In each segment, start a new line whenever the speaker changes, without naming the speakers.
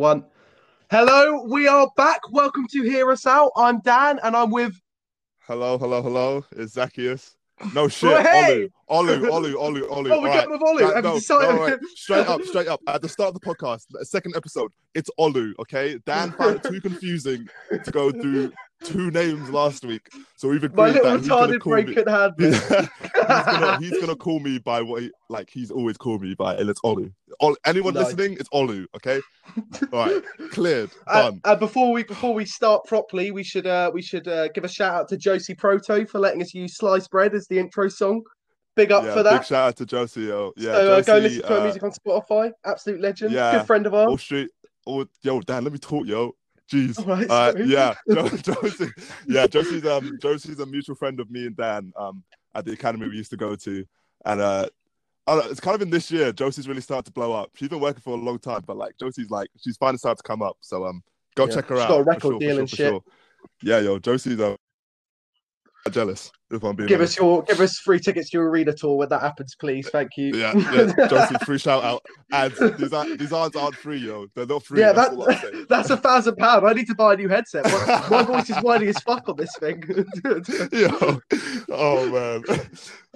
one. Hello, we are back. Welcome to Hear Us Out. I'm Dan, and I'm with.
Hello, hello, hello. It's Zacchaeus. No shit.
Oh, hey!
Olu, Olu, Olu, Olu, Olu.
Oh, we're going with Olu. You
no,
decided-
no, wait. Straight up, straight up. At the start of the podcast, second episode, it's Olu, okay? Dan found it too confusing to go through two names last week. So we've agreed
My little
that he's gonna
retarded
call me.
handle
he's, gonna, he's gonna call me by what he like he's always called me by, and it's Olu. Ol- anyone
Nice.
listening, it's Olu, okay? All right, cleared,
Uh,
done.
uh, before we before we start properly, we should uh, we should uh, give a shout out to Josie Proto for letting us use "Sliced Bread" as the intro song. Big up
yeah,
for that.
big shout out to Josie, yo. Yeah,
so uh, go listen to her
uh,
music on Spotify. Absolute legend.
yeah.
Good friend of ours. All.
Street. Oh, yo, Dan, let me talk, yo. Jeez.
Right,
Uh, yeah, jo- Josie. Yeah, Josie's um Josie's a mutual friend of me and Dan um at the academy we used to go to, and uh, know, it's kind of in this year. Josie's really started to blow up. She's been working for a long time, but like Josie's like she's finally started to come up. So um, go
Yeah,
check her
she's
out.
got a record
sure,
deal
sure,
and shit.
sure. Yeah, yo, Josie's uh, jealous if I'm being
Give
honest.
us your give us free tickets to your arena tour when that happens, please. Thank you.
Yeah, yeah, Josie, free shout out. And these aren't these aren't aren't free, yo. They're not free.
Yeah,
that's
that, that's a thousand pound. I need to buy a new headset. My, my voice is whiny as fuck on this thing.
Yo, oh man.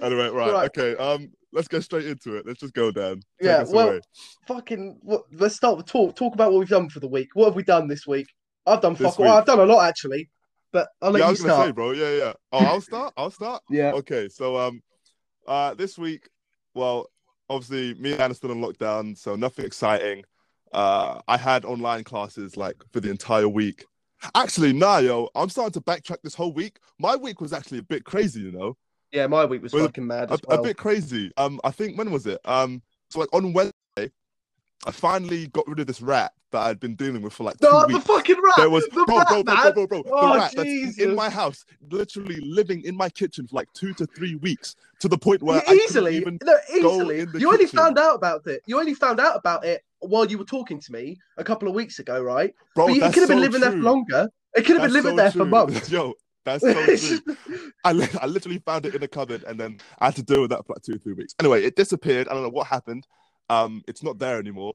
anyway, right,
Right.
okay. Um, let's get straight into it. Let's just go down. Take
Yeah, well,
away.
Fucking. What, let's start with talk. Talk about what we've done for the week. What have we done this week? I've done fuck. Well. I've done a lot actually, but I'll let
yeah, I
you
was gonna
start.
say, bro. Yeah, yeah. Oh, I'll start. I'll start.
Yeah.
Okay, so um, uh, this week, well, obviously, me and Anna still in lockdown, so nothing exciting. Uh, I had online classes like for the entire week. Actually, nah, yo, I'm starting to backtrack this whole week. My week was actually a bit crazy, you know.
Yeah, my week was
Well,
fucking mad
a,
as
a bit crazy. Um, I think when was it? Um, so like on Wednesday, I finally got rid of this rat that I'd been dealing with for like two
No, the
weeks.
fucking rat.
There was
the
bro,
rat,
bro, bro,
man.
bro, bro, bro,
Oh,
the rat that's in- my house, literally living in my kitchen for like two to three weeks, to the point where
You easily,
even.
no, easily. You only found out about it. You only found out about it while you were talking to me a couple of weeks ago, right?
Bro,
but you, could have been
so
living there for longer. It could have been living
so
there for months.
Yo, that's so true. I, li- I literally found it in the cupboard and then I had to deal with that for like two or three weeks. Anyway, it disappeared. I don't know what happened. Um, it's not there anymore.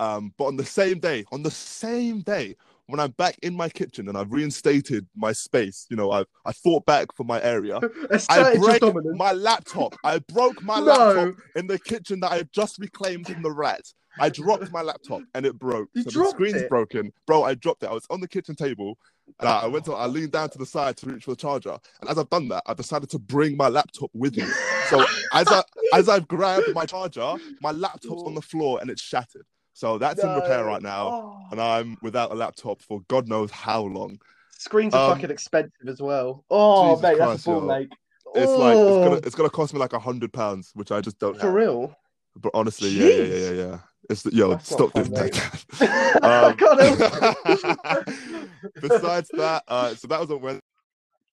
Um, but on the same day, on the same day, when I'm back in my kitchen and I've reinstated my space, you know, I've I fought back for my area. I break my laptop. I broke my
No.
laptop in the kitchen that I had just reclaimed from the rat. I dropped my laptop and it broke.
You
so the screen's
it?
broken. Bro, I dropped it. I was on the kitchen table. And I went to I leaned down to the side to reach for the charger. And as I've done that, I decided to bring my laptop with me. So as I as I've grabbed my charger, my laptop's on the floor and it's shattered. So that's in repair right now.
Oh.
And I'm without a laptop for God knows how long.
Screens are
Um,
fucking expensive as well. Oh,
Jesus
mate,
Christ,
that's a ball
yo.
ache.
It's like it's
Oh,
gonna it's gonna cost me like a hundred pounds, which I just don't
for
have.
real.
But honestly, yeah, yeah, yeah, yeah, yeah. It's yo,
That's
stop
fun, mate. I
Um,
can't help it.
Besides that, uh, so that was on Wednesday.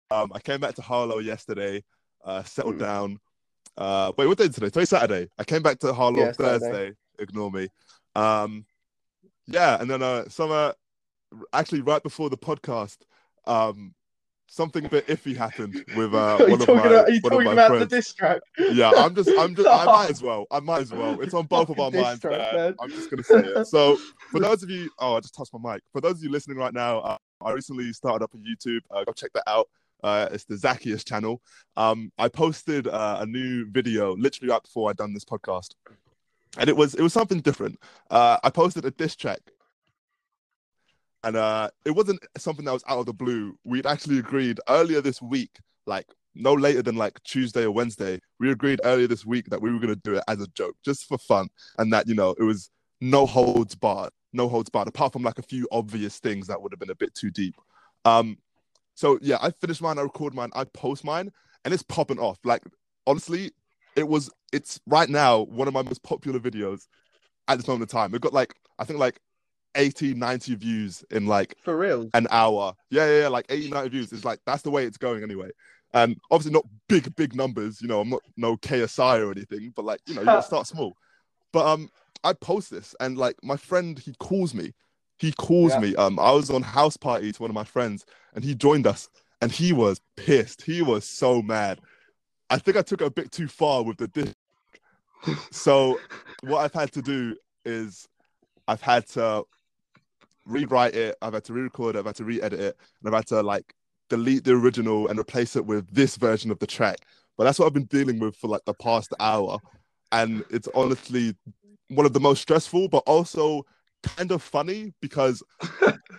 Um, I came back to Harlow yesterday, uh, settled
Mm.
down. Uh, wait, what day is today? Today's Saturday. I came back to Harlow
Yeah, Saturday.
Thursday. Ignore me. Um, yeah, and then uh, summer, actually, right before the podcast, um, something a bit iffy happened with uh, one of my
about,
one of
talking
my
about
friends.
the diss track?
Yeah, I'm just, I'm just, I might as well. I might as well. It's on both of our minds,
track.
I'm just gonna say it. So, for those of you, oh, I just touched my mic. For those of you listening right now, uh, I recently started up a YouTube. Uh, go check that out. Uh, it's the Zacchaeus channel. Um, I posted uh, a new video literally right before I'd done this podcast, and it was it was something different. Uh, I posted a diss track, and uh, it wasn't something that was out of the blue. We'd actually agreed earlier this week, like no later than like Tuesday or Wednesday. We agreed earlier this week that we were gonna do it as a joke, just for fun, and that you know it was no holds barred, no holds barred, apart from like a few obvious things that would have been a bit too deep. Um, so yeah, I finished mine, I record mine, I post mine, and it's popping off. Like honestly, it was it's right now one of my most popular videos at this moment in time. It got like I think like 80, 90 views in like
For real.
an hour. Yeah, yeah, yeah, like 80, 90 views. It's like that's the way it's going anyway. And obviously not big, big numbers, you know, I'm not no KSI or anything, but like, you know, you gotta start small. But um I post this and like my friend, he calls me. He calls
Yeah.
me. Um, I was on house party to one of my friends and he joined us and he was pissed. He was so mad. I think I took it a bit too far with the dish. so what I've had to do is I've had to rewrite it. I've had to re-record it. I've had to re-edit it, and I've had to like delete the original and replace it with this version of the track. But that's what I've been dealing with for like the past hour, and it's honestly one of the most stressful, but also kind of funny because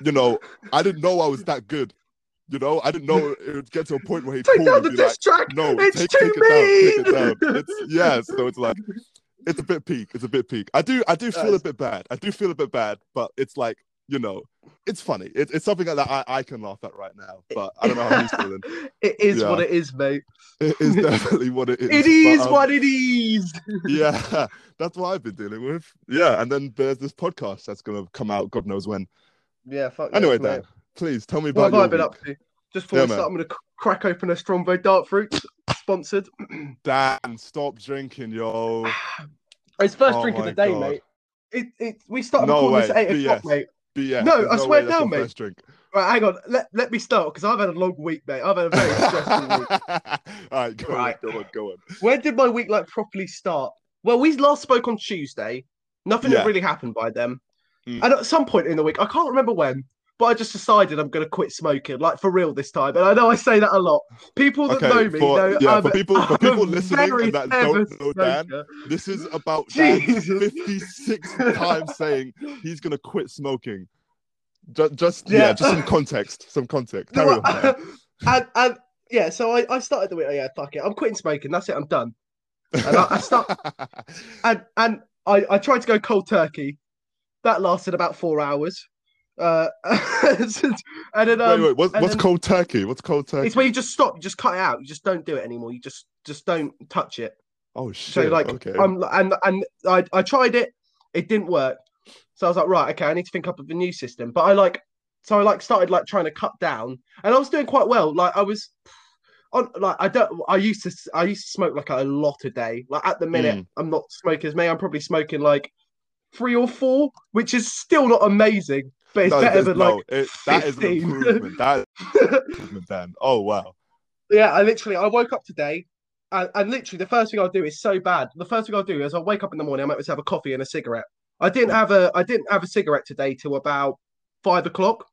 you know I didn't know I was that good. You know, I didn't know it would get to a point where he
Take down the diss
like,
track.
"No,
it's
take,
too
take it
mean.
down, take it down." It's yeah, so it's like it's a bit peak. It's a bit peak. I do, I do feel a bit bad. I do feel a bit bad, but it's like you know, it's funny. It, it's something that I, I can laugh at right now, but I don't know how he's feeling.
it is
Yeah.
what it is, mate.
It is definitely what it is.
It is
but, um,
what it is.
yeah, that's what I've been dealing with. Yeah, and then there's this podcast that's gonna come out, God knows when.
Yeah, fuck.
Anyway,
yes.
Dan, please tell me about What
have I been
your
up to? Just before
Yeah,
we start,
man.
I'm going to crack open a Strongbow Dark Fruit, sponsored.
Dan, stop drinking, yo.
It's first
Oh
drink of the day,
God.
mate. It, it, we started
No
recording this at
way,
8 o'clock,
BS.
mate.
BS.
No, I
no
swear down, mate.
first drink.
Right, hang on. Let, let me start because I've had a long week, mate. I've had a very stressful week.
All right, go
Right.
on, go on, go on.
Where did my week like properly start? Well, we last spoke on Tuesday. Nothing
Yeah.
had really happened by then.
Mm.
And at some point in the week, I can't remember when, but I just decided I'm going to quit smoking, like for real this time. And I know I say that a lot. People that
Okay,
know me
for-
know
yeah,
I'm,
for people- for
I'm
people listening and that don't know Dan,
smoker.
This is about Dan's
Jesus.
56th time saying he's gonna quit smoking. Just, just yeah.
Yeah.
just some context, some context.
No,
Carry on.
And, and yeah, so I, I started the week. Oh, yeah, fuck it. I'm quitting smoking. That's it. I'm done. And I, I start and and I, I tried to go cold turkey. That lasted about four hours. Uh, and then um,
wait, wait. What's, what's
then-
cold turkey? What's cold turkey?
it's where you just stop, you just cut it out, you just don't do it anymore. You just just don't touch it.
oh shit!
So like,
okay.
I'm and and I I tried it, it didn't work. So I was like, right, okay, I need to think up of a new system. But I like, so I like started like trying to cut down, and I was doing quite well. Like I was, on like I don't, I used to I used to smoke like a lot a day. Like at the minute,
Mm.
I'm not smoking as many. I'm probably smoking like three or four, which is still not amazing, but it's
no,
better than
no,
like
it, that is an improvement. That is an improvement, Dan. Oh wow.
Yeah, I literally I woke up today and, and literally the first thing I'll do is so bad. The first thing I'll do is I'll wake up in the morning, I might just have a coffee and a cigarette. I didn't have a I didn't have a cigarette today till about five o'clock.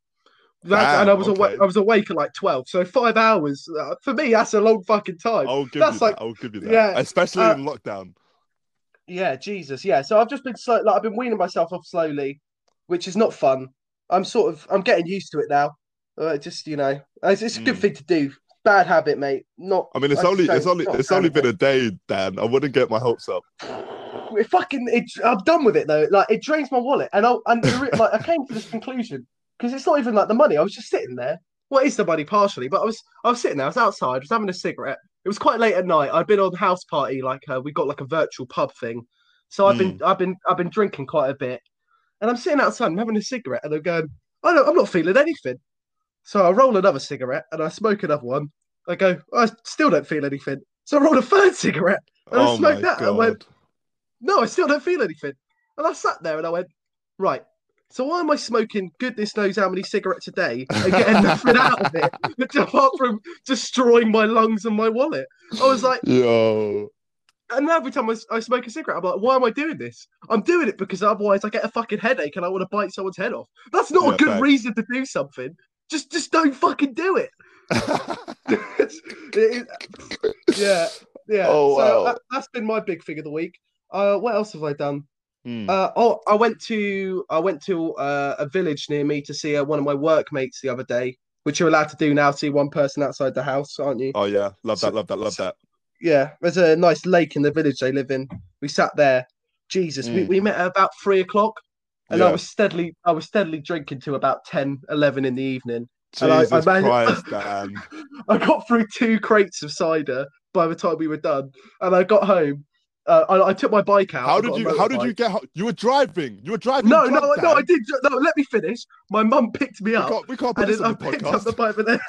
That's,
Damn,
and I was
okay.
awake I was awake at like twelve. So five hours uh, for me, that's a long fucking time.
I'll give
That's
you
like-
that. I'll give you that.
yeah,
Especially
uh,
in lockdown.
Yeah, Jesus, yeah. So I've just been slow like I've been weaning myself off slowly, which is not fun. I'm sort of I'm getting used to it now. Uh, just you know, it's, it's a good
Mm.
thing to do. Bad habit, mate. Not.
I mean, it's
I
only it's only it's only
of it.
been a day, Dan. I wouldn't get my hopes up.
it fucking it, I'm done with it though. Like it drains my wallet, and I and the like I came to this conclusion because it's not even like the money. I was just sitting there. Well, it is the money partially, but I was I was sitting there. I was outside. I was having a cigarette. It was quite late at night. I'd been on house party, like uh, we got like a virtual pub thing. So I've been I've been I've been drinking quite a bit, and I'm sitting outside. I'm having a cigarette, and I'm going. Oh, I don't, I'm not feeling anything. So I roll another cigarette, and I smoke another one. I go. I still don't feel anything. So I rolled a third cigarette, and I
Oh my
smoked that. And I went, no, I still don't feel anything. And I sat there and I went, right. So why am I smoking goodness knows how many cigarettes a day and getting nothing out of it apart from destroying my lungs and my wallet? I was like,
Yo.
And every time I smoke a cigarette, I'm like, why am I doing this? I'm doing it because otherwise I get a fucking headache and I want to bite someone's head off. That's not
Yeah,
a good reason to do something. Just, just don't fucking do it. It's- it- it- yeah, yeah.
Oh,
so
wow.
that, that's been my big thing of the week. Uh, what else have I done?
Hmm.
Uh, oh, I went to I went to uh, a village near me to see uh, one of my workmates the other day, which you're allowed to do now. See one person outside the house, aren't you?
Oh yeah, love
So-
that, love that, love that.
Yeah, there's a nice lake in the village they live in. We sat there. Jesus, we,
Mm.
we met at about three o'clock, and I was steadily I was steadily drinking to about 10, 11 in the evening. and I-
Jesus
I managed-
Christ, Dan.
I got through two crates of cider by the time we were done, and I got home. Uh, I, I took my bike out.
How did you? How did you get? You were driving. You were driving.
No, no, no! I did. No, let me finish. My mum picked me
We
up.
can't, we can't put this
I picked up
podcast.
the bike, but then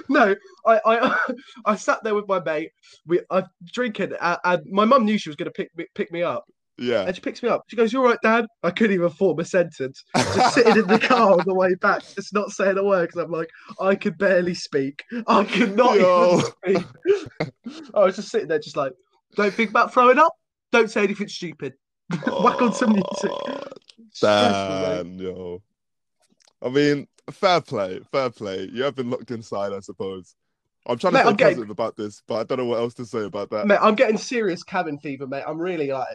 no, I, I, I sat there with my mate. We, I drinking, and, and my mum knew she was going to pick me, pick me up,
Yeah.
and she picks me up. She goes, "You're right, Dad?" I couldn't even form a sentence. Just sitting in the car on the way back, just not saying a word because I'm like, I could barely speak. I could not
Yo.
even speak. I was just sitting there, just like, don't think about throwing up. Don't say anything stupid. Whack on some music.
Oh,
Stressful, mate.
Dan, yo. I mean, fair play, fair play. You have been locked inside, I suppose. I'm trying to
Mate, I'm getting-
positive about this, but I don't know what else to say about that.
Mate, I'm getting serious cabin fever, mate. I'm really like,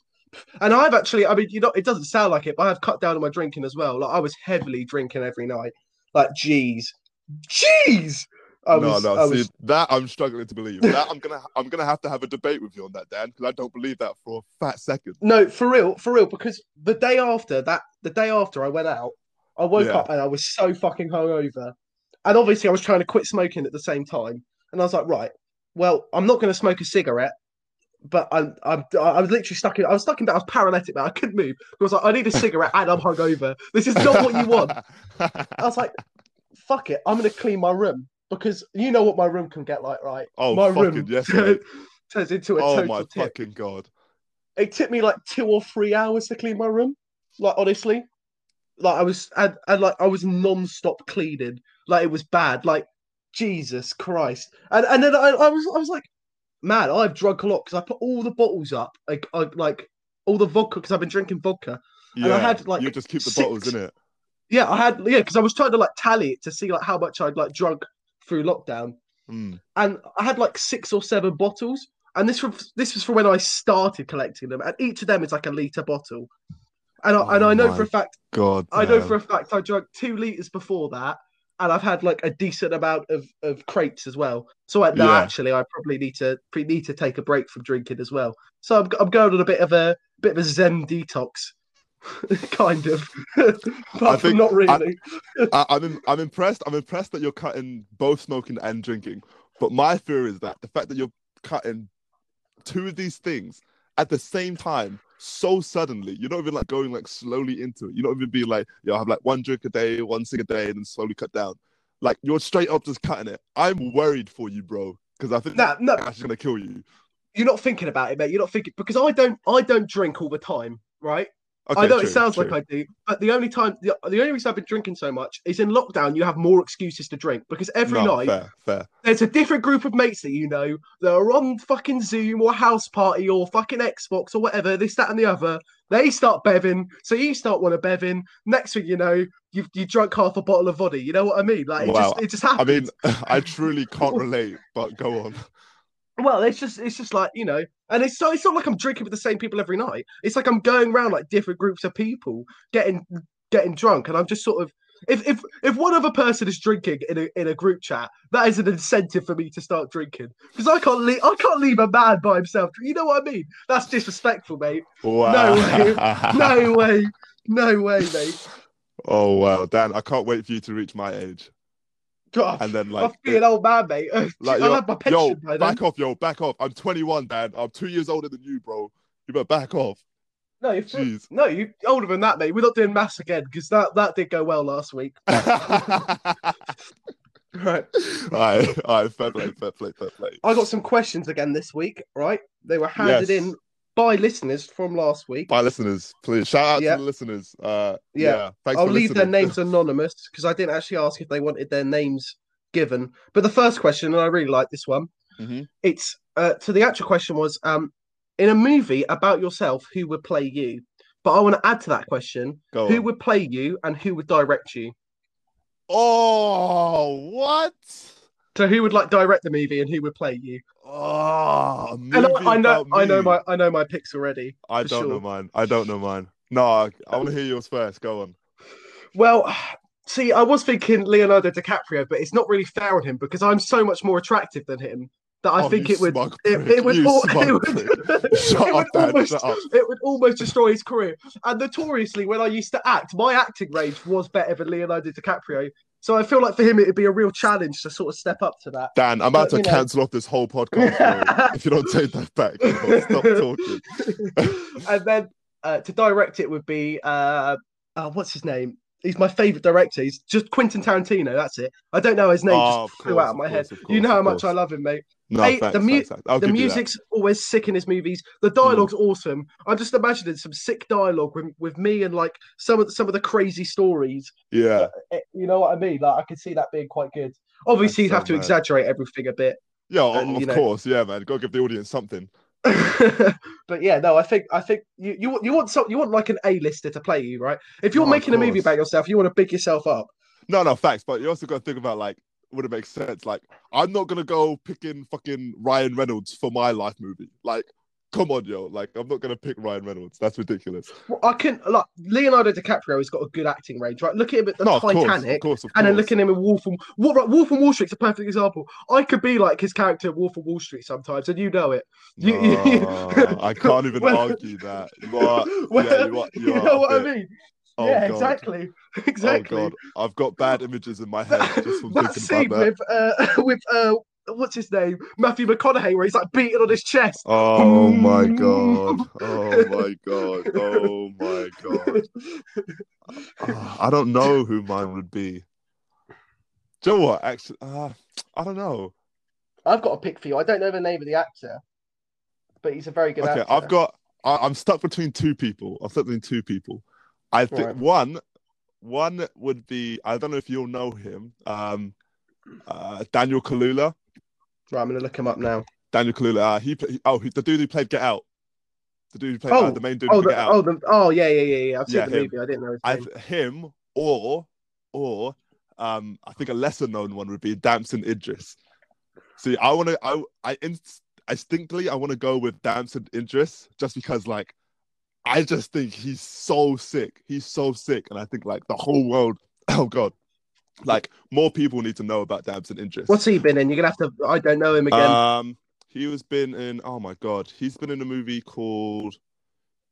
and I've actually, I mean, you know, it doesn't sound like it, but I've cut down on my drinking as well. Like I was heavily drinking every night. Like, jeez, jeez. I
no,
was,
no.
I
see
was,
that I'm struggling to believe. That I'm gonna, I'm gonna have to have a debate with you on that, Dan, because I don't believe that for a fat second.
no, for real, for real. Because the day after that, the day after I went out, I woke
Yeah.
up and I was so fucking hungover, and obviously I was trying to quit smoking at the same time. And I was like, right, well, I'm not going to smoke a cigarette, but I'm, I'm, I was literally stuck in. I was stuck in bed. I was paralytic, man. I couldn't move. I was like, I need a cigarette, and I'm hungover. This is not what you want. I was like, fuck it, I'm gonna clean my room because you know what my room can get like, right?
Oh,
my
fucking yes,
turns into a
oh
total
my
tip.
fucking god.
It took me like two or three hours to clean my room. Like honestly, like I was and, and like I was non-stop cleaning. Like it was bad. Like Jesus Christ. And and then I, I was I was like, man, I've drunk a lot because I put all the bottles up, like I, like all the vodka because I've been drinking vodka.
Yeah,
I had, like,
you just keep the
six-
bottles in it.
Yeah, I had yeah because I was trying to like tally it to see like how much I'd like drunk through lockdown.
Mm.
and I had like six or seven bottles. And this was this was from when I started collecting them, and each of them is like a liter bottle. And I, and
Oh
I know for a fact
God,
I know for a fact I drank two liters before that, and I've had like a decent amount of, of crates as well. So I, no,
Yeah.
actually, I probably need to pre- need to take a break from drinking as well. So I'm, I'm going on a bit of a bit of a Zen detox, kind of, but
think-
not really.
I, I'm im- I'm impressed. I'm impressed that you're cutting both smoking and drinking. But my fear is that the fact that you're cutting two of these things at the same time so suddenly, you're not even like going like slowly into it. You're not even being like, yo, I have like one drink a day, one cig a day, and then slowly cut down. Like you're straight up just cutting it. I'm worried for you, bro, because I think
no, no,
that's gonna kill you.
you're not thinking about it, mate. You're not thinking because I don't I don't drink all the time, right?
Okay,
I know
true,
it sounds
true.
like I do, but the only time, the, the only reason I've been drinking so much is in lockdown. You have more excuses to drink because every
no,
night
fair, fair.
there's a different group of mates that you know that are on fucking Zoom or house party or fucking Xbox or whatever, this, that, and the other. They start bevin, so you start want to bevin. Next thing you know, you've you drunk half a bottle of vodka. You know what I mean? Like it
Wow.
just it just
I mean, I truly can't relate, but go on.
Well, it's just it's just like you know, and it's so it's not like I'm drinking with the same people every night. It's like I'm going around like different groups of people getting getting drunk, and I'm just sort of if if if one other person is drinking in a in a group chat, that is an incentive for me to start drinking because I can't leave I can't leave a man by himself. You know what I mean? That's disrespectful, mate.
Wow.
way. No way, no way, mate.
Oh wow, Dan! I can't wait for you to reach my age,
God,
and then like,
being an old man, mate.
like yo,
have my pension
yo,
by then.
back off, yo, back off. I'm 21, Dan. I'm two years older than you, bro. You better back off.
No, you're
Jeez.
no, you older than that, mate. We're not doing maths again because that that did go well last week. Right.
all right, all right, fair play, fair play, fair play.
I got some questions again this week, right? They were handed
Yes.
in by listeners from last week.
By listeners, please shout out
Yeah.
to the listeners. Uh,
Yeah.
yeah, thanks
I'll leave their names anonymous because I didn't actually ask if they wanted their names given. But the first question, and I really like this one,
Mhm.
it's uh, so the actual question was um, in a movie about yourself, who would play you? But I want to add to that question who would play you and who would direct you?
Oh, what?
So who would like direct the movie and who would play you?
Oh, a
And I, I know, I know my, I know my picks already.
I don't know mine. I don't know mine. No, I, I want to hear yours first. Go on.
Well, see, I was thinking Leonardo DiCaprio, but it's not really fair on him because I'm so much more attractive than him that I
Oh,
think it would. It, it would,
You
al-
smug
it would. It would almost, it would almost destroy his career. And notoriously, when I used to act, my acting range was better than Leonardo DiCaprio. So I feel like for him, it'd be a real challenge to sort of step up to that.
Dan, I'm about
But,
to
know.
cancel off this whole podcast if you don't take that back. Stop talking.
and then uh, to direct it would be uh, uh, what's his name? He's my favorite director. He's just Quentin Tarantino. That's it. I don't know his name.
Oh,
just flew
course,
out of my
of
head.
course,
you know how much I love him, mate.
No,
Hey,
thanks,
the mu-
thanks, thanks.
The music's always sick in his movies. The dialogue's awesome. I'm just imagining some sick dialogue with, with me and like some of the, some of the crazy stories.
Yeah,
Eh, You know what I mean? Like I could see that being quite good. Obviously, you'd have
so
to
mad.
exaggerate everything a bit.
yeah,
And,
of
you know.
course, yeah, man. gotta give the audience something.
but yeah, no, I think I think you you want you want some, you want like an A-lister to play you, right? If you're
Oh,
making a movie about yourself, you want to big yourself up.
No, no, facts. But you also got to think about like, would it make sense? Like, I'm not gonna go picking fucking Ryan Reynolds for my life movie. Like, come on, yo. Like, I'm not gonna pick Ryan Reynolds. That's ridiculous.
Well, I can like Leonardo DiCaprio has got a good acting range, right? Look at him at the
no, of course, of
Titanic.
course, of
And then
course.
look at him in Wolf of Wolf, right, Wolf of Wall Street's a perfect example. I could be like his character Wolf of Wall Street sometimes, and you know it. You- you-
I can't even
Well-
argue that. You are,
Well,
yeah, you are.
you
You,
know what I mean?
Oh,
yeah,
God.
exactly, exactly.
Oh god, I've got bad images in my head just from
that
thinking
scene
about that.
with uh with uh what's his name Matthew McConaughey where he's like beating on his chest.
Oh my god. Oh my god. Oh my god. I don't know who mine would be. Do you know what? Actually, uh, I don't know.
I've got a pick for you. I don't know the name of the actor, but he's a very good
Okay,
actor.
I've got. I, I'm stuck between two people. I'm stuck between two people. I think
Right.
one, one would be. I don't know if you'll know him. Um, uh, Daniel Kaluuya.
Right, I'm gonna look him up now.
Daniel Kaluuya. Uh, he, he. Oh, he, the dude who played Get Out. The dude who played uh,
Oh,
the main dude
Oh, the,
Get Out.
oh, the, oh, yeah, yeah, yeah, yeah. I've seen
Yeah,
the
him.
movie. I didn't know his
I
name.
him or or um I think a lesser known one would be Damson Idris. See, I want to I I inst- instinctively I want to go with Damson Idris just because like I just think he's so sick. He's so sick, and I think like the whole world. Oh god, like more people need to know about Damson Idris.
What's he been in? You're gonna have to. I don't know him again.
Um, he was been in. Oh my god, he's been in a movie called,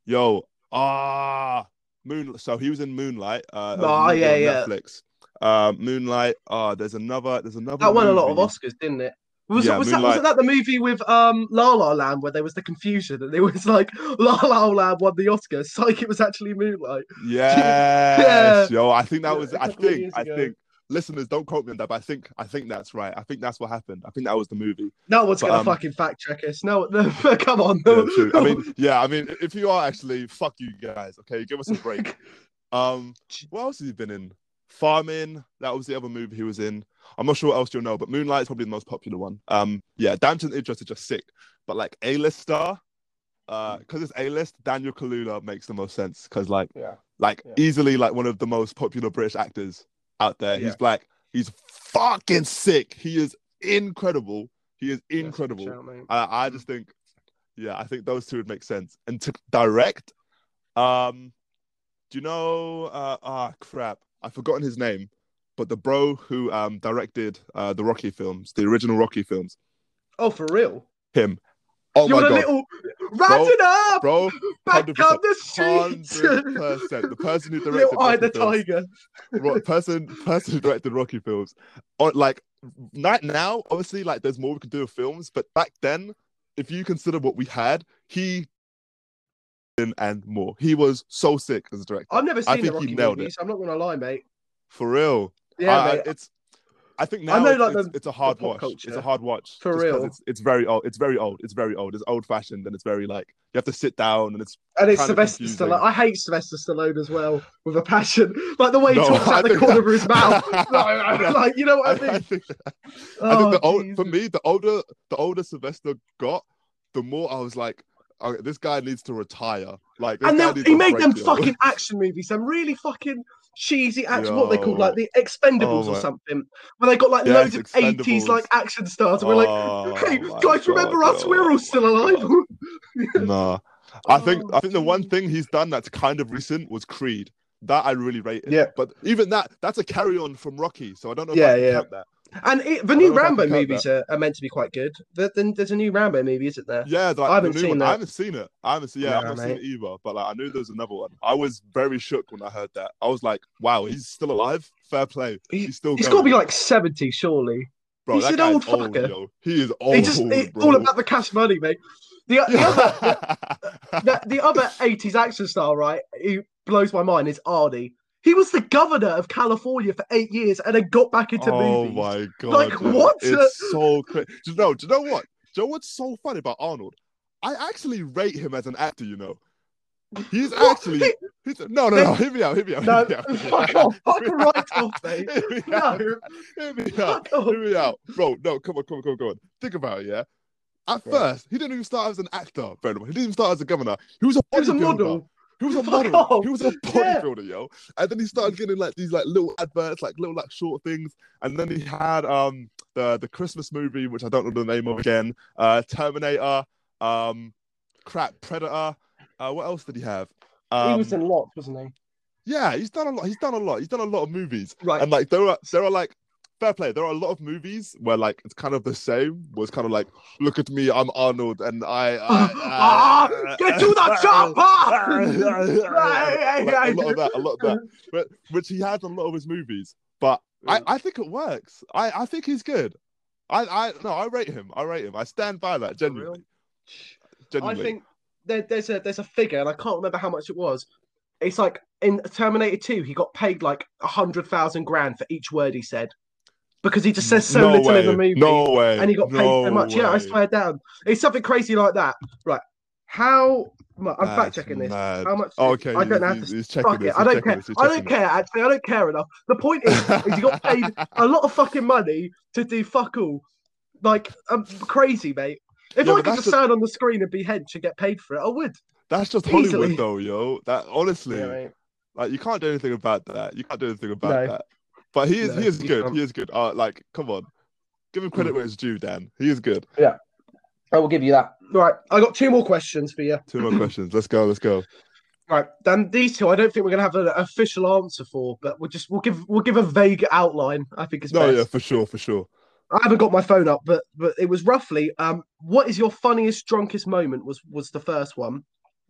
Yo, ah, Moon. So he was in Moonlight. Uh,
Oh, yeah, yeah.
Netflix. Uh, Moonlight. Ah, there's another. There's another.
that won a lot of. Oscars, didn't it? Was,
Yeah,
was that wasn't that the movie with um La La Land where there was the confusion and it was like La La Land won the Oscar, psych it was actually Moonlight.
Yes, yeah. yo. I think that was. I think. I think. Listeners, don't quote me on that, but I think. I think that's right. I think that's what happened. I think that was the movie.
No one's
But,
gonna
um,
fucking fact check us. No, no come on.
Yeah. I mean, yeah. I mean, if you are actually, fuck you guys. Okay, give us a break. Um, what else has he been in? Farming. That was the other movie he was in. I'm not sure what else you'll know, but Moonlight is probably the most popular one. Um, yeah, Damson Idris is just sick, but like A-list star, uh, because it's A-list, Daniel Kaluuya makes the most sense because like,
Yeah.
like
Yeah.
easily like one of the most popular British actors out there.
Yeah.
He's black. He's fucking sick. He is incredible. He is incredible. I, I just think, yeah, I think those two would make sense. And to direct, um, do you know? Uh, ah, crap, I've forgotten his name, but the bro who um directed uh the Rocky films, the original Rocky films,
Oh, for real?
him. Oh
you
my
want a
god,
little rat it up,
bro,
back
100%,
on the.
The person who directed
Little Eye
Rocky
the
films,
Tiger.
Ro- person person who directed Rocky films. On like right now, obviously, like there's more we can do with films, but back then, if you consider what we had, he and more. He was so sick as a director.
I've never
I
seen the
think he
Rocky
nailed
movies. I'm not gonna lie, mate.
For real.
Yeah,
I- I- it's I think
I
now
know,
it's,
like, the-
it's a hard watch. It's a hard watch.
For real.
It's, it's very old. It's very old. It's very old. It's old fashioned and it's very like you have to sit down and it's
And it's Sylvester. Stallone. I hate Sylvester Stallone as well, with a passion. Like the way he
No,
talks
I
out the
think-
corner of his mouth. like, like, you know what I
I,
mean?
think, I
Oh,
think the oh, old, for me, the older the older Sylvester got, the more I was like, okay, this guy needs to retire. Like,
and then he made them
yo.
fucking action movies, some really fucking cheesy action. What they called
Yo.
like the Expendables
Oh
or something, where they got like
Yes,
loads of eighties like action stars, and we're like,
Oh
hey, guys, remember
God,
us?
yo.
We're all still alive.
Nah, I think I think the one
um,
thing he's done that's kind of recent was Creed. That I really rated.
Yeah.
But even that, that's a carry on from Rocky. So I don't know
Yeah, yeah.
that.
And it, the new
don't know if I can
Rambo movies are, are meant to be quite good. There's a new Rambo movie, isn't there?
Yeah, like,
I haven't
the
seen
one.
that.
I haven't seen it. I haven't seen. Yeah,
Nah,
I've not
mate.
seen it either. But like, I knew there was another one. I was very shook when I heard that. I was like, "Wow, he's still alive. Fair play. He's still.
He's got to be like seventy, surely.
bro.
he's an old
old,
fucker.
yo. He is old.
he just it's all about the cash money, mate. The, the other the, the other 80s action star, right, who blows my mind is Arnie. He was the governor of California for eight years and then got back into
oh
movies.
Oh my god!
Like,
yo.
what?
It's so crazy. Do you know? Do you know what? Do you know what's so funny about Arnold? I actually rate him as an actor. You know, he's actually.
He-
He's, no, no, no. Hear me out. Hear me out.
no,
hear me out,
fuck off, fuck right off, mate.
Hear me out.
No,
Hear me out.
off.
Hear me out, bro. No, come on, come on, come on, come on. Think about it, yeah. At
Yeah.
first, he didn't even start as an actor. In mind, He didn't even start as a governor. He was a
He was a model.
He was a model.
off.
He was a
Yeah.
bodybuilder, yo. And then he started getting like these like little adverts, like little like short things. And then he had um the the Christmas movie, which I don't know the name of again. Uh, Terminator. Um, crap, Predator. Uh, what else did he have? Um,
he was in lots, wasn't he?
yeah, he's done a lot. He's done a lot. He's done a lot of movies.
Right.
And like there are there are like fair play. There are a lot of movies where like it's kind of the same. Was kind of like, look at me, I'm Arnold, and I. I,
Ah,
I-
get to the chopper!
Like, a lot of that, a lot of that. But which he has a lot of his movies. But I, I think it works. I, I think he's good. I, I no, I rate him. I rate him. I stand by that genuinely.
I think there, there's a there's a figure, and I can't remember how much it was. It's like in Terminator 2, he got paid like a hundred thousand grand for each word he said. Because he just says so
no
little
way.
in the movie.
No way.
and he got paid
no
so much. Yeah, I swear down. It's something crazy like that. Right. How I'm fact checking this.
mad.
How much
Oh, okay,
I don't
he's- he's-
to fuck
this,
it. I don't care.
this,
I don't care actually. I don't care enough. The point is, is he got paid a lot of fucking money to do fuck all. Like I'm crazy, mate. If
Yeah,
I could just stand on the screen and be hench and get paid for it, I would.
That's just
Easily.
Hollywood, though, yo. That honestly,
Yeah, mate.
like you can't do anything about that. You can't do anything about
No.
that. But he is,
No,
he is good. He is good. Uh, like, come on, give him credit where it's due, Dan. He is good.
Yeah, I will give you that. Right, I got two more questions for you.
Two more questions. Let's go. Let's go.
Right, Dan. these two I don't think we're gonna have an official answer for, but we'll just we'll give we'll give a vague outline. I think it's
No,
best.
yeah, for sure, for sure.
I haven't got my phone up, but but it was roughly um what is your funniest drunkest moment was was the first one.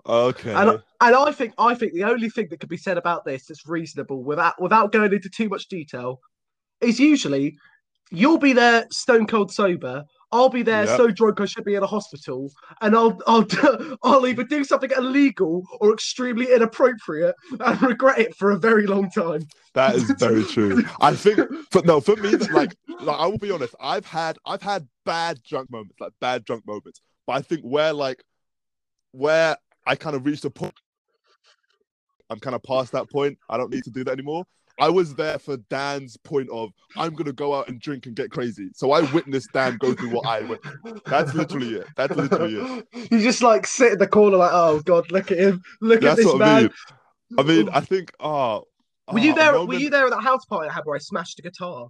Okay.
And and I think I think the only thing that could be said about this that's reasonable without without going into too much detail is usually you'll be there stone cold sober. I'll be there
Yep.
so drunk I should be in a hospital, and I'll I'll I'll either do something illegal or extremely inappropriate and regret it for a very long time.
That is very true. I think, but no, for me, like, like, I will be honest. I've had, I've had bad drunk moments, like bad drunk moments. But I think where, like, where I kind of reached a point, I'm kind of past that point. I don't need to do that anymore. I was there for Dan's point of I'm gonna go out and drink and get crazy. So I witnessed Dan go through what I went. through. That's literally it. That's literally it.
You just like sit in the corner like, oh god, look at him, look at
That's
this
what I
man.
mean. I mean, I think. Oh,
Were you
oh,
there? Were you there at that house party I had where I smashed a guitar?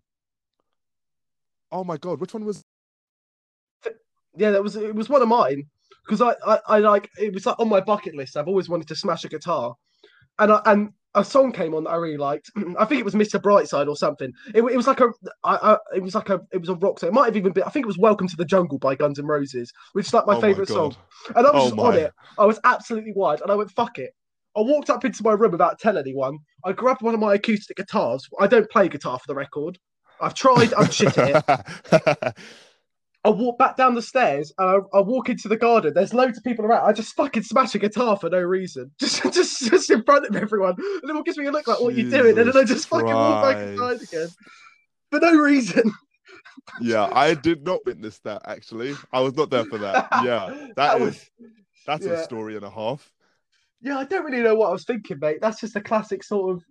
Oh my god, which one was?
Yeah, that was it. Was one of mine because I, I, I like it was like on my bucket list. I've always wanted to smash a guitar, and I, and a song came on that I really liked. I think it was Mr. Brightside or something. It, it was like a, I, I, it was like a, it was a rock song. It might have even been. I think it was Welcome to the Jungle by Guns N' Roses, which is like my
oh
favorite
God.
song. And I was
Oh
just on it. I was absolutely wild, and I went fuck it. I walked up into my room without telling anyone. I grabbed one of my acoustic guitars. I don't play guitar for the record. I've tried. I'm shit at it. I walk back down the stairs and I, I walk into the garden. There's loads of people around. I just fucking smash a guitar for no reason, just just just in front of everyone. And everyone gives me a look like, "What are you doing?" And then I just fucking walk back inside again for no reason.
yeah, I did not witness that actually. I was not there for that. Yeah, that
was-
that's
yeah.
a story and a half.
Yeah, I don't really know what I was thinking, mate. That's just a classic sort of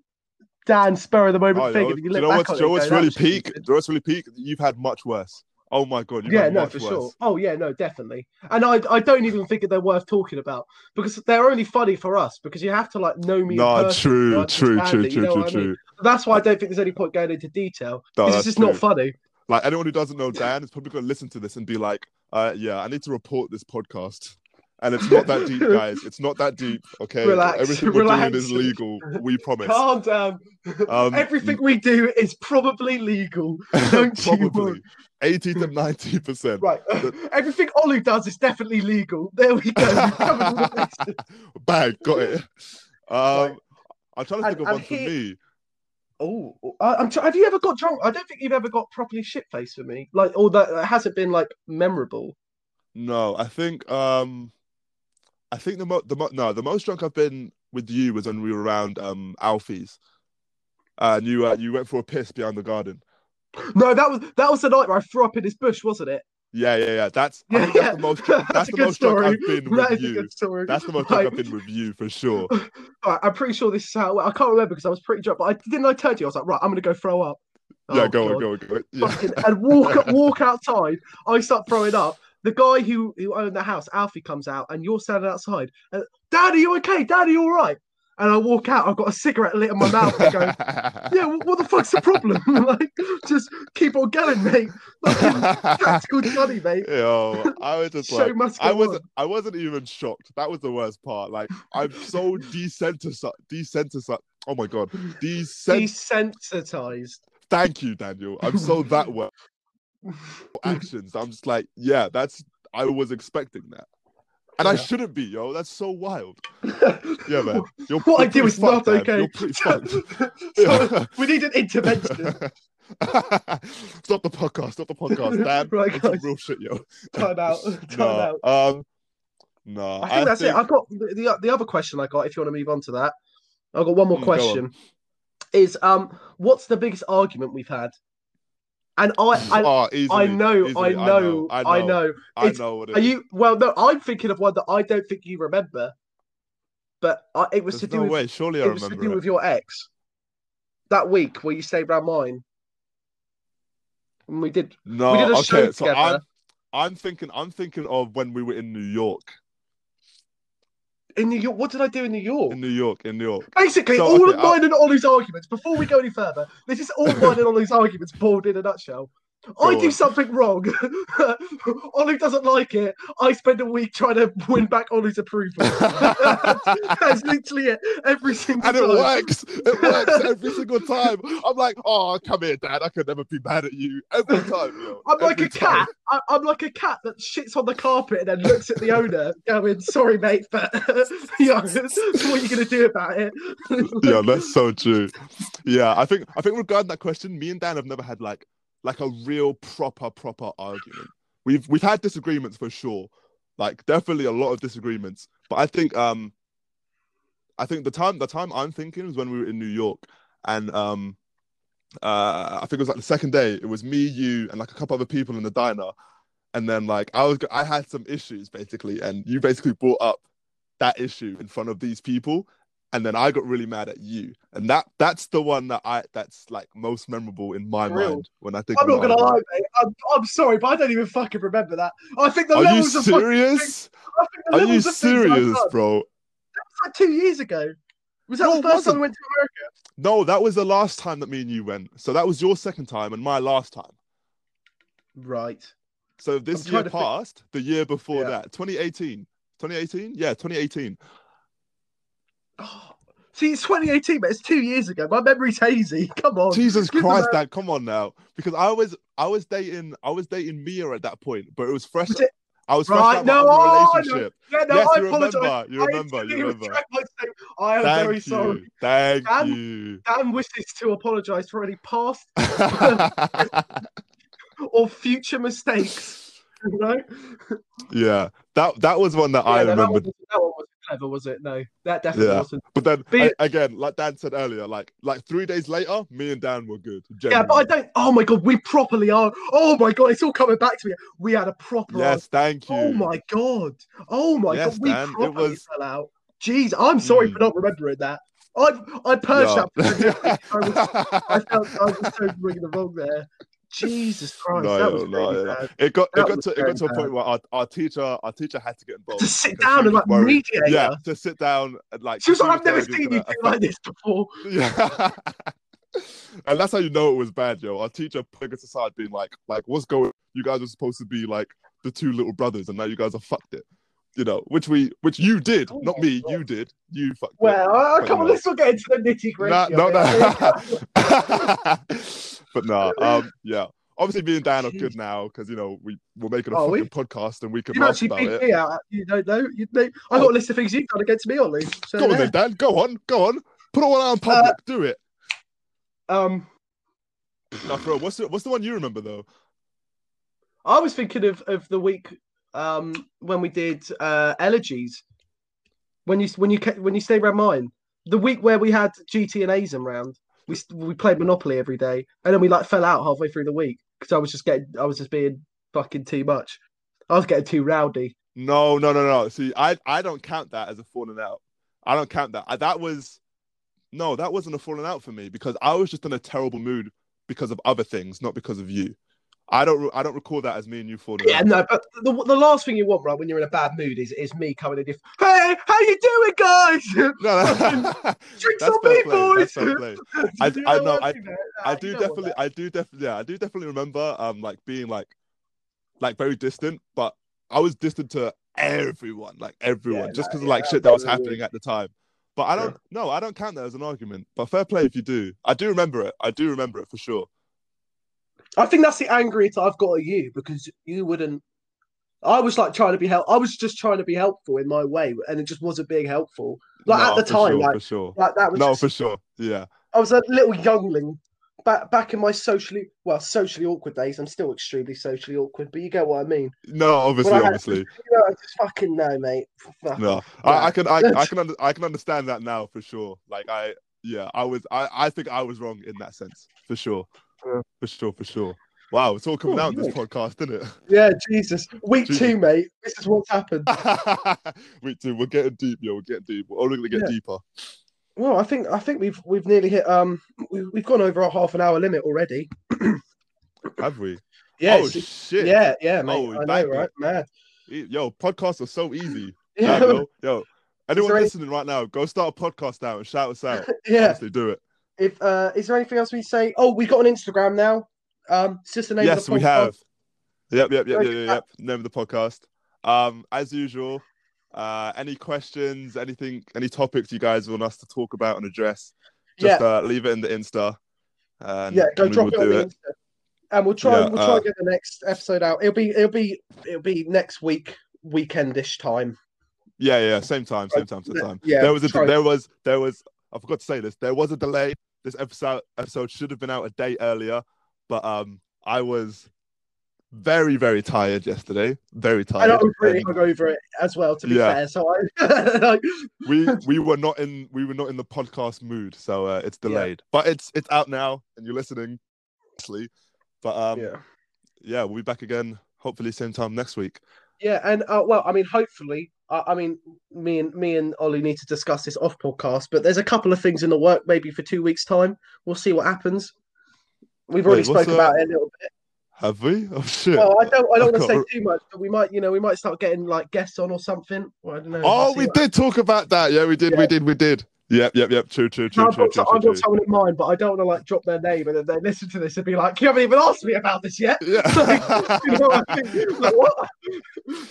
Dan spur of the moment
Oh,
thing. and you
you know what's, know what's really peak? Do
stupid."
you know what's really peak? You've had much worse. Oh my god,
Yeah, no, for sure. Oh yeah, no, definitely. And I, I don't even think that they're worth talking about because they're only funny for us because you have to like know me.
No,
person to
true, true, true,
it,
true, true,
mean?
true.
That's why I don't think there's any point going into detail.
No,
because
that's
it's just not funny.
Like anyone who doesn't know Dan is probably gonna listen to this and be like, uh, yeah, I need to report this podcast. And it's not that deep, guys. It's not that deep. Okay.
Relax,
Everything we're
relax.
doing is legal. We promise.
Calm down.
Um,
Everything we do is probably legal. Don't you
Probably
worry.
80 to 90 percent.
Right. Everything Olu does is definitely legal. There we go. We've covered all the bases.
Bang, got it. Um,
Right.
I'm trying to think
And-
of one for me.
Oh, I'm. Have you ever got drunk? I don't think you've ever got properly shit faced for me. Like, or that that hasn't been like memorable.
No, I think um, I think the mo- the mo- no the most drunk I've been with you was when we were around um Alfie's, uh, and you uh, you went for a piss behind the garden.
No, that was that was the night where I threw up in this bush, wasn't it?
Yeah, yeah, yeah. That's I
Yeah,
think that's
yeah.
the most drunk, that's the most drunk. I've been with
a
you. That's the most drunk I've been with you for sure.
Right, I'm pretty sure this is how. I can't remember because I was pretty drunk. But I didn't. I tell you, I was like, right, I'm gonna go throw up.
yeah,
Oh,
go on, go on, go on. Yeah.
Fucking- and walk walk outside. I start throwing up. The guy who who owned the house, Alfie, comes out, and you're standing outside. Uh, Dad, are you okay? Dad, are you all right? And I walk out. I've got a cigarette lit in my mouth. And go, yeah. What, what the fuck's the problem? like, just keep on going, mate. Like, practical Johnny, mate.
Yo, I was just like, I wasn't,
on.
I wasn't even shocked. That was the worst part. Like, I'm so desensitized, desensitized. Oh my god, desensitized.
Desensitized.
Thank you, Daniel. I'm so that way. Actions. I'm just like, yeah, that's. I was expecting that, and I shouldn't be, yo. That's so wild. Yeah, man. You're,
What I
pretty
is not
man.
okay.
You're pretty fucked.
so we need an intervention.
stop the podcast. Stop the podcast, Dan.
Right, guys.
real shit, yo.
Time out. Time
no,
out.
um, no.
I think that's it. I've got the, the the other question I got. If you want to move on to that, I've got one more
Mm, go on.
question. Is um, what's the biggest argument we've had? And I, I,
oh, easily,
I know. I know,
I know,
I know.
I know what it
Are
is.
you? Well, no, I'm thinking of one that I don't think you remember, but I, it was
There's
to do
no
with
way. Surely I
it was to do
it.
with your ex. That week where you stayed around mine, and we did.
No,
we did a
okay.
show
So. I'm, I'm thinking, I'm thinking of when we were in New York,
In New York, what did I do in New York?
in New York, in New York.
Basically,
So,
all
okay,
of mine and Ollie's arguments, before we go any further, this is all mine and Ollie's arguments boiled in a nutshell. I do something wrong. Ollie doesn't like it. I spend a week trying to win back Ollie's approval. That's literally it. Every single
And it works. It works every single time. I'm like, oh, come here, Dad. I could never be mad at you every time. Yo.
I'm like
Every
a cat.
time.
I, I'm like a cat that shits on the carpet and then looks at the owner, going, "Sorry, mate, but yeah, what are you gonna do about it?"
yeah, that's so true. Yeah, I think I think regarding that question, me and Dan have never had like like a real proper proper argument. We've we've had disagreements for sure, like definitely a lot of disagreements. But I think um, I think the time the time I'm thinking is when we were in New York, and um, uh, I think it was like the second day. It was me, you, and like a couple other people in the diner, and then like I was I had some issues basically, and you basically brought up that issue in front of these people and then I got really mad at you, and that that's the one that I that's like most memorable in my mind when I think.
I'm not gonna lie, mate. I'm, I'm sorry, but I don't even fucking remember that. I think the
Are you
levels of fucking-
serious?
I think the
Are you
of
serious, bro?
That was like two years ago. Was that
No,
the first time we went to America?
No, that was the last time that me and you went. So that was your second time and my last time.
Right.
So this year
to think-
passed, the year before
Yeah.
that, 2018. 2018? Yeah, 2018.
Oh, see, it's 2018, but it's two years ago. My memory's hazy. Come on.
Jesus
give
Christ, Dad, come on now. Because I was I was dating I was dating Mia at that point, but it was fresh.
Was it-
I was fresh
Right,
out of my
no, I know.
relationship.
Yeah, no,
yes,
I
you
apologize.
remember. You
I
remember.
instantly
You remember.
retract my statement. I am
Thank
very
you.
sorry.
Thank
Dan-
you.
Dan wishes to apologise for any past or future mistakes. You know?
yeah, that that was one that I
Yeah, no, that, one wasn't, that one wasn't clever, was it? No, that definitely
Yeah.
wasn't.
But then a- again, like Dan said earlier, like like three days later, me and Dan were good.
Yeah, but I don't. Oh my god, we properly are. Oh my god, it's all coming back to me. We had a proper.
Yes, thank you.
Oh my god. Oh my
Yes,
god, we
Dan, it
properly
was-
fell out. Jeez, I'm sorry
Mm.
for not remembering that. I I purged
Yeah.
that. I, was, I felt I was so doing the wrong there. Jesus Christ,
No,
that was
no,
really
no.
bad.
it got it got to it got to a point where our, our teacher our teacher had to get involved
To sit down and like
worried-
mediate
Yeah, to sit down and like
She was like, I've never
worried it was
seen you do like this before.
Yeah. and that's how you know it was bad, yo. Our teacher put us aside, being like, like, what's going? You guys are supposed to be like the two little brothers, and now you guys have fucked it. You know, which we, which you did,
Oh
not me.
God.
You did. You fucked it.
Well, uh, come on, let's not get into the nitty gritty.
No, no, no. but no, um, yeah. Obviously, me and Dan are good now because you know we we're making a
Oh, we-
fucking podcast and we can
You
laugh
actually
about
beat
it.
me out. You don't know. You know. I got a list of things you've done against me, Ollie. So,
Go on
yeah.
then, Dan. Go on, go on. Put it all out in
Uh,
public. Do it.
Um,
Now, real, what's the, what's the one you remember though?
I was thinking of of the week um when we did uh elegies. When you when you when you stayed around mine, the week where we had GT and Azam round, we we played Monopoly every day, and then we like fell out halfway through the week because I was just getting I was just being fucking too much. I was getting too rowdy.
No, no, no, no. See, I I don't count that as a falling out. I don't count that. I, that was no, that wasn't a falling out for me because I was just in a terrible mood because of other things, not because of you. I don't. I don't recall that as me and you falling.
Yeah,
out.
no, but the, the last thing you want, right, when you're in a bad mood, is is me coming in. If, hey, how you doing, guys?
No, no.
Drinks
That's
on
fair
me,
play.
boys.
That's fair play. I-
You
I know, I-
do.
I do definitely. I do definitely, yeah, I do definitely remember, um, like being like, like very distant, but I was distant to everyone, like everyone,
Yeah,
just because of like
that
shit that was happening at the time. But I don't, no, I don't count that as an argument. But fair play if you do. I do remember it. I do remember it for sure.
I think that's the angriest I've got at you because you wouldn't. I was like trying to be help. I was just trying to be helpful in my way, and it just wasn't being helpful. Like
No,
at the time,
sure,
like
for sure.
like that was.
No,
just-
for sure. Yeah.
I was a little youngling back back in my socially well socially awkward days. I'm still extremely socially awkward, but you get what I mean.
No, obviously,
had-
obviously.
You know, I just fucking know, mate.
No. I, I can, I, I can, under, I can understand that now for sure. Like I, yeah, I was, I, I think I was wrong in that sense for sure,
Yeah.
for sure, for sure. Wow, it's all coming
Oh,
out in this podcast, isn't it?
Yeah, Jesus. Week
Jesus.
two, mate. This is what's happened.
Wait, dude, we're getting deep, yo. We're getting deep. We're only gonna get
Yeah.
deeper.
Well, I think I think we've we've nearly hit um we've, we've gone over our half an hour limit already.
Have we?
Yeah,
oh shit.
yeah, yeah, mate.
Oh,
I know, right? Mad.
Yo, podcasts are so easy.
Yeah,
yo, yo. Anyone
any-
listening right now, go start a podcast now and shout us out.
yeah.
Do it.
If uh, is there anything else we say? Oh, we got an Instagram now. Um, it's just the name
yes,
of the
we have. Yep, yep, yep, yep, yep, yep. Name of the podcast. Um, as usual, uh, any questions, anything, any topics you guys want us to talk about and address, just
Yeah,
uh, leave it in the Insta. And
yeah. Go drop
will
it on the
it.
Insta. And we'll try.
Yeah,
we'll try
uh,
and get the next episode out. It'll be. It'll be. It'll be next week, weekendish time.
Yeah, yeah, same time, same time, same time.
yeah,
there was a,
try-
there was, there was. I forgot to say this. There was a delay. This episode episode should have been out a day earlier, but um, I was very, very tired yesterday. Very tired.
And I'm pretty
and-
hungover it as well. To be
Yeah.
fair, so I like,
we we were not in we were not in the podcast mood, so uh, it's
Yeah.
delayed. But it's it's out now, and you're listening. Obviously, but um, yeah.
yeah.
we'll be back again. Hopefully, same time next week.
Yeah, and uh, well, I mean, hopefully, uh, I mean, me and me and Ollie need to discuss this off podcast. But there's a couple of things in the work, maybe for two weeks' time. We'll see what happens. We've already
Wait,
spoke
that?
about it a little bit.
Have we? Oh shit!
Well, I don't, I don't
I
want to say too much, but we might, you know, we might start getting like guests on or something. Well, I don't know.
oh,
We'll
we did talk about that. Yeah, we did. We did. We did. Yep, yep, yep. True, true, true,
I've
true,
got,
true,
I've
true,
got someone in mind, but I don't want to like drop their name and then they listen to this and be like, "You haven't even asked me about this yet."
Yeah.
you know what I? Like, what?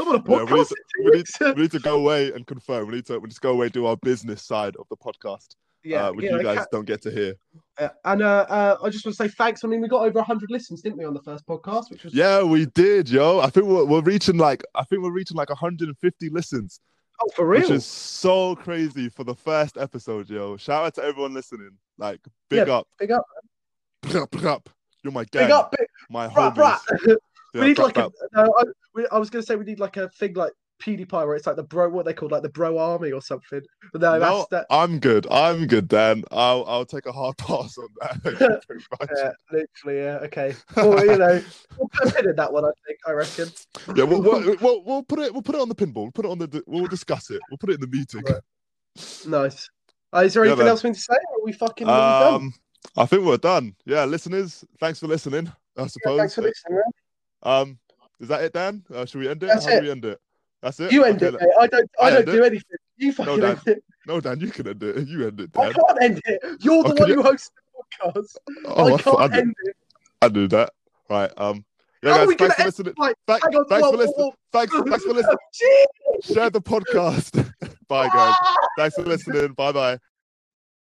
I'm on a
Yeah, we, need to, we, need, we need to go away and confirm. We need to we just go away do our business side of the podcast,
yeah,
uh, which
yeah,
you guys don't get to hear.
Uh, and uh, uh, I just want to say thanks. I mean, we got over 100 listens, didn't we, on the first podcast, which was
Yeah, we did, yo. I think we're, we're reaching like I think we're reaching like 150 listens.
Oh, for real.
which is so crazy for the first episode, yo. Shout out to everyone listening. Like, big up,
Big up,
big up, big up. You're my gang,
big up, big,
my
brah,
homies.
brah.
Yeah,
we need
brah,
like a. No, I, we, I was going to say we need like a thing like PewDiePie, where it's like the bro, what they called like the bro army or something. But no,
No,
that's that.
I'm good. I'm good, Dan. I'll I'll take a hard pass on that. Thank you very much.
Yeah, literally, yeah. Okay. Well, you know, we'll put a pin in that one. I think. I reckon.
Yeah, we'll, we'll, we'll, we'll put it. We'll put it on the pinball. We'll put it on the. We'll discuss it. We'll put it in the meeting.
Right. Nice. Uh, is there anything
man.
else we need to say? Or are we fucking we done?
Um, I think we're done. Yeah, listeners, thanks for listening. I
Yeah,
suppose.
thanks for listening. Man.
Um, is that it, Dan? Uh, should we end it?
That's
How do we end it? That's it.
You end
Okay,
it, mate. I don't. I,
I
don't do anything. You fucking
Dan.
end it.
No, Dan, you can end it. You end it,
I can't end it. You're the
Oh,
one
you-
who hosts the podcast.
Oh,
I
I,
can't
knew,
end it.
I knew that. Right. Um. Yeah,
How
guys, thanks for listening.
Like,
Thank,
hang on,
thanks
whoa,
for listening.
whoa.
Thanks, thanks for listening. Share the podcast. Bye, guys. Thanks for listening. Bye, bye.